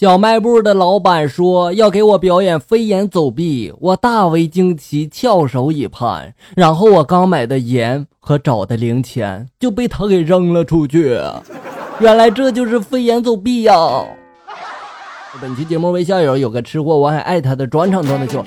小卖部的老板说要给我表演飞檐走壁，我大为惊奇，翘首以盼。然后我刚买的盐和找的零钱就被他给扔了出去。原来这就是飞檐走壁呀！本期节目为校友有个吃货，我很爱他的专场段子秀。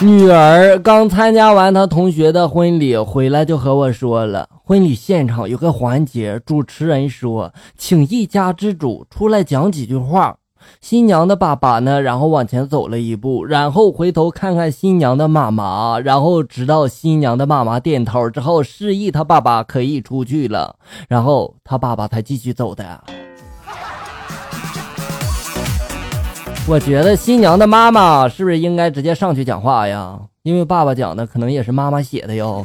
女儿刚参加完她同学的婚礼回来，就和我说了，婚礼现场有个环节，主持人说，请一家之主出来讲几句话。新娘的爸爸呢，然后往前走了一步，然后回头看看新娘的妈妈，然后直到新娘的妈妈点头之后，示意他爸爸可以出去了，然后他爸爸才继续走的。我觉得新娘的妈妈是不是应该直接上去讲话呀？因为爸爸讲的可能也是妈妈写的哟。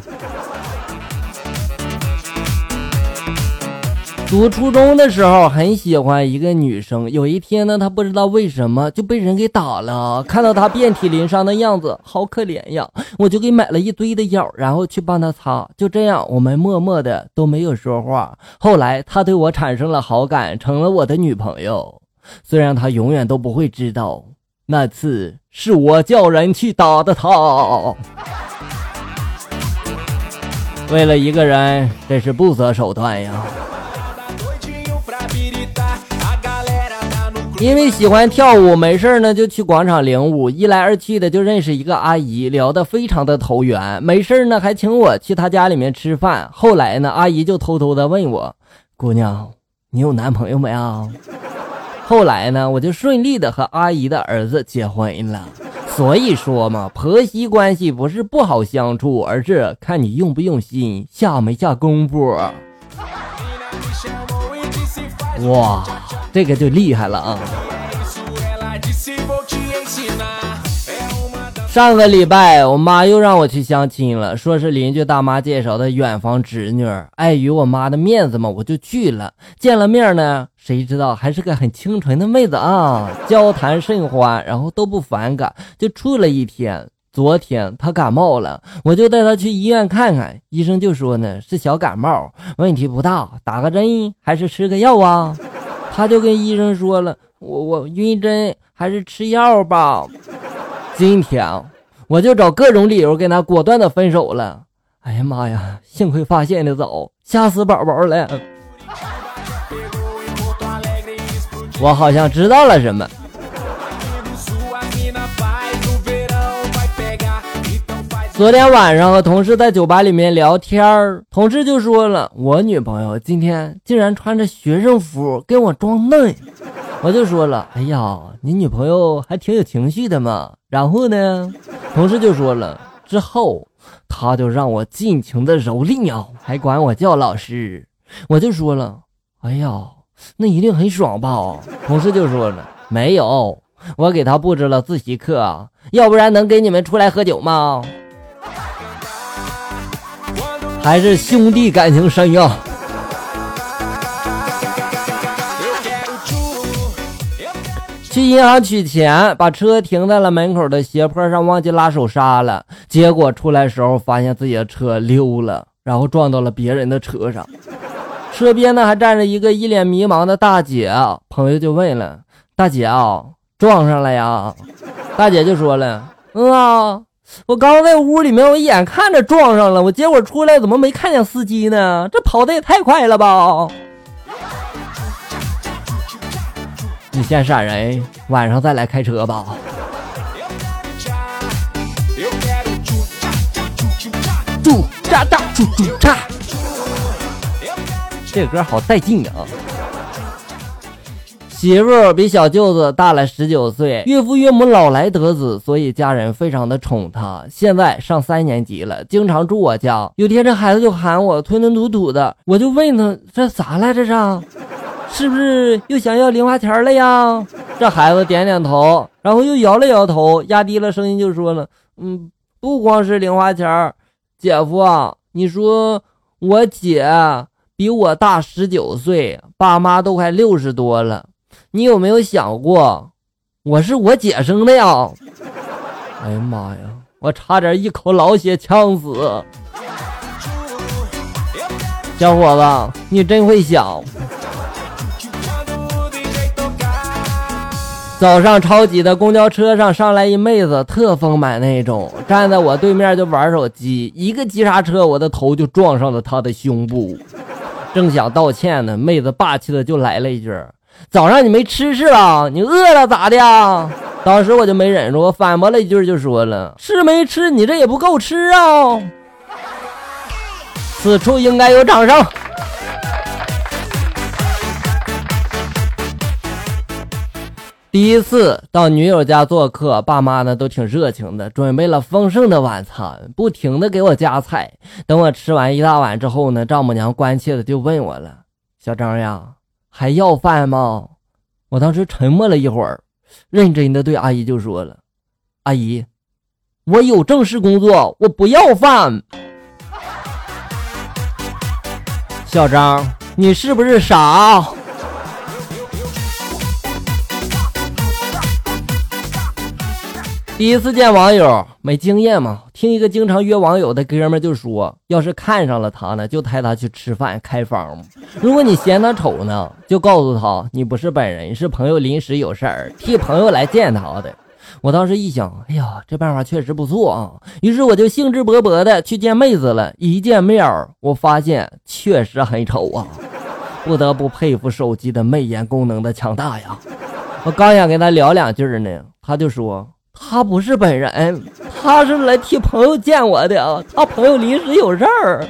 读初中的时候很喜欢一个女生，有一天呢，她不知道为什么就被人给打了。看到她遍体鳞伤的样子，好可怜呀！我就给买了一堆的药，然后去帮她擦。就这样，我们默默的都没有说话。后来，她对我产生了好感，成了我的女朋友。虽然她永远都不会知道，那次是我叫人去打的她。为了一个人，真是不择手段呀！因为喜欢跳舞，没事呢就去广场领舞，一来二去的就认识一个阿姨，聊得非常的投缘。没事呢还请我去她家里面吃饭。后来呢，阿姨就偷偷的问我：“姑娘，你有男朋友没啊？”后来呢，我就顺利的和阿姨的儿子结婚了。所以说嘛，婆媳关系不是不好相处，而是看你用不用心，下没下功夫。哇，这个就厉害了啊！上个礼拜，我妈又让我去相亲了，说是邻居大妈介绍的远房侄女。碍于我妈的面子嘛，我就去了。见了面呢，谁知道还是个很清纯的妹子啊，交谈甚欢，然后都不反感，就处了一天。昨天她感冒了，我就带她去医院看看。医生就说呢是小感冒，问题不大，打个针还是吃个药啊？她就跟医生说了，我我晕针还是吃药吧。今天我就找各种理由跟他果断的分手了。哎呀妈呀，幸亏发现的早，吓死宝宝了。我好像知道了什么。昨天晚上和同事在酒吧里面聊天同事就说了，我女朋友今天竟然穿着学生服跟我装嫩。我就说了，哎呀，你女朋友还挺有情绪的嘛。然后呢，同事就说了，之后他就让我尽情的蹂躏啊，还管我叫老师。我就说了，哎呀，那一定很爽吧？同事就说了，没有，我给他布置了自习课，要不然能给你们出来喝酒吗？还是兄弟感情深呀。去银行取钱，把车停在了门口的斜坡上，忘记拉手刹了。结果出来时候，发现自己的车溜了，然后撞到了别人的车上。车边呢还站着一个一脸迷茫的大姐。朋友就问了：“大姐啊，撞上了呀？”大姐就说了：“嗯啊，我刚在屋里面，我眼看着撞上了，我结果出来怎么没看见司机呢？这跑的也太快了吧！”你先闪人，晚上再来开车吧。住炸炸住住炸，这歌好带劲啊！媳妇比小舅子大了十九岁，岳父岳母老来得子，所以家人非常的宠他。现在上三年级了，经常住我家。有天这孩子就喊我，吞吞吐吐的，我就问他这咋了？这是？是不是又想要零花钱了呀？这孩子点点头，然后又摇了摇头，压低了声音就说了：“嗯，不光是零花钱，姐夫啊，你说我姐比我大十九岁，爸妈都快六十多了，你有没有想过，我是我姐生的呀？”哎呀妈呀，我差点一口老血呛死！小伙子，你真会想。早上超挤的公交车上上来一妹子，特丰满那种，站在我对面就玩手机，一个急刹车，我的头就撞上了她的胸部。正想道歉呢，妹子霸气的就来了一句：“早上你没吃是吧？你饿了咋的？”当时我就没忍住，我反驳了一句，就说了：“是没吃，你这也不够吃啊！”此处应该有掌声。第一次到女友家做客，爸妈呢都挺热情的，准备了丰盛的晚餐，不停的给我夹菜。等我吃完一大碗之后呢，丈母娘关切的就问我了：“小张呀，还要饭吗？”我当时沉默了一会儿，认真的对阿姨就说了：“阿姨，我有正式工作，我不要饭。”小张，你是不是傻？第一次见网友没经验嘛，听一个经常约网友的哥们就说，要是看上了他呢，就带他去吃饭开房；如果你嫌他丑呢，就告诉他你不是本人，是朋友临时有事儿替朋友来见他的。我当时一想，哎呀，这办法确实不错啊，于是我就兴致勃勃的去见妹子了。一见面，我发现确实很丑啊，不得不佩服手机的魅眼功能的强大呀。我刚想跟他聊两句呢，他就说。他不是本人，他是来替朋友见我的。他朋友临时有事儿。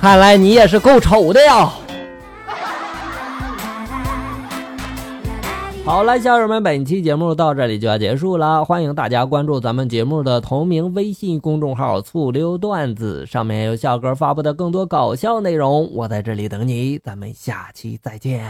看来你也是够丑的呀。好了，小友们，本期节目到这里就要结束了。欢迎大家关注咱们节目的同名微信公众号“醋溜段子”，上面有笑哥发布的更多搞笑内容。我在这里等你，咱们下期再见。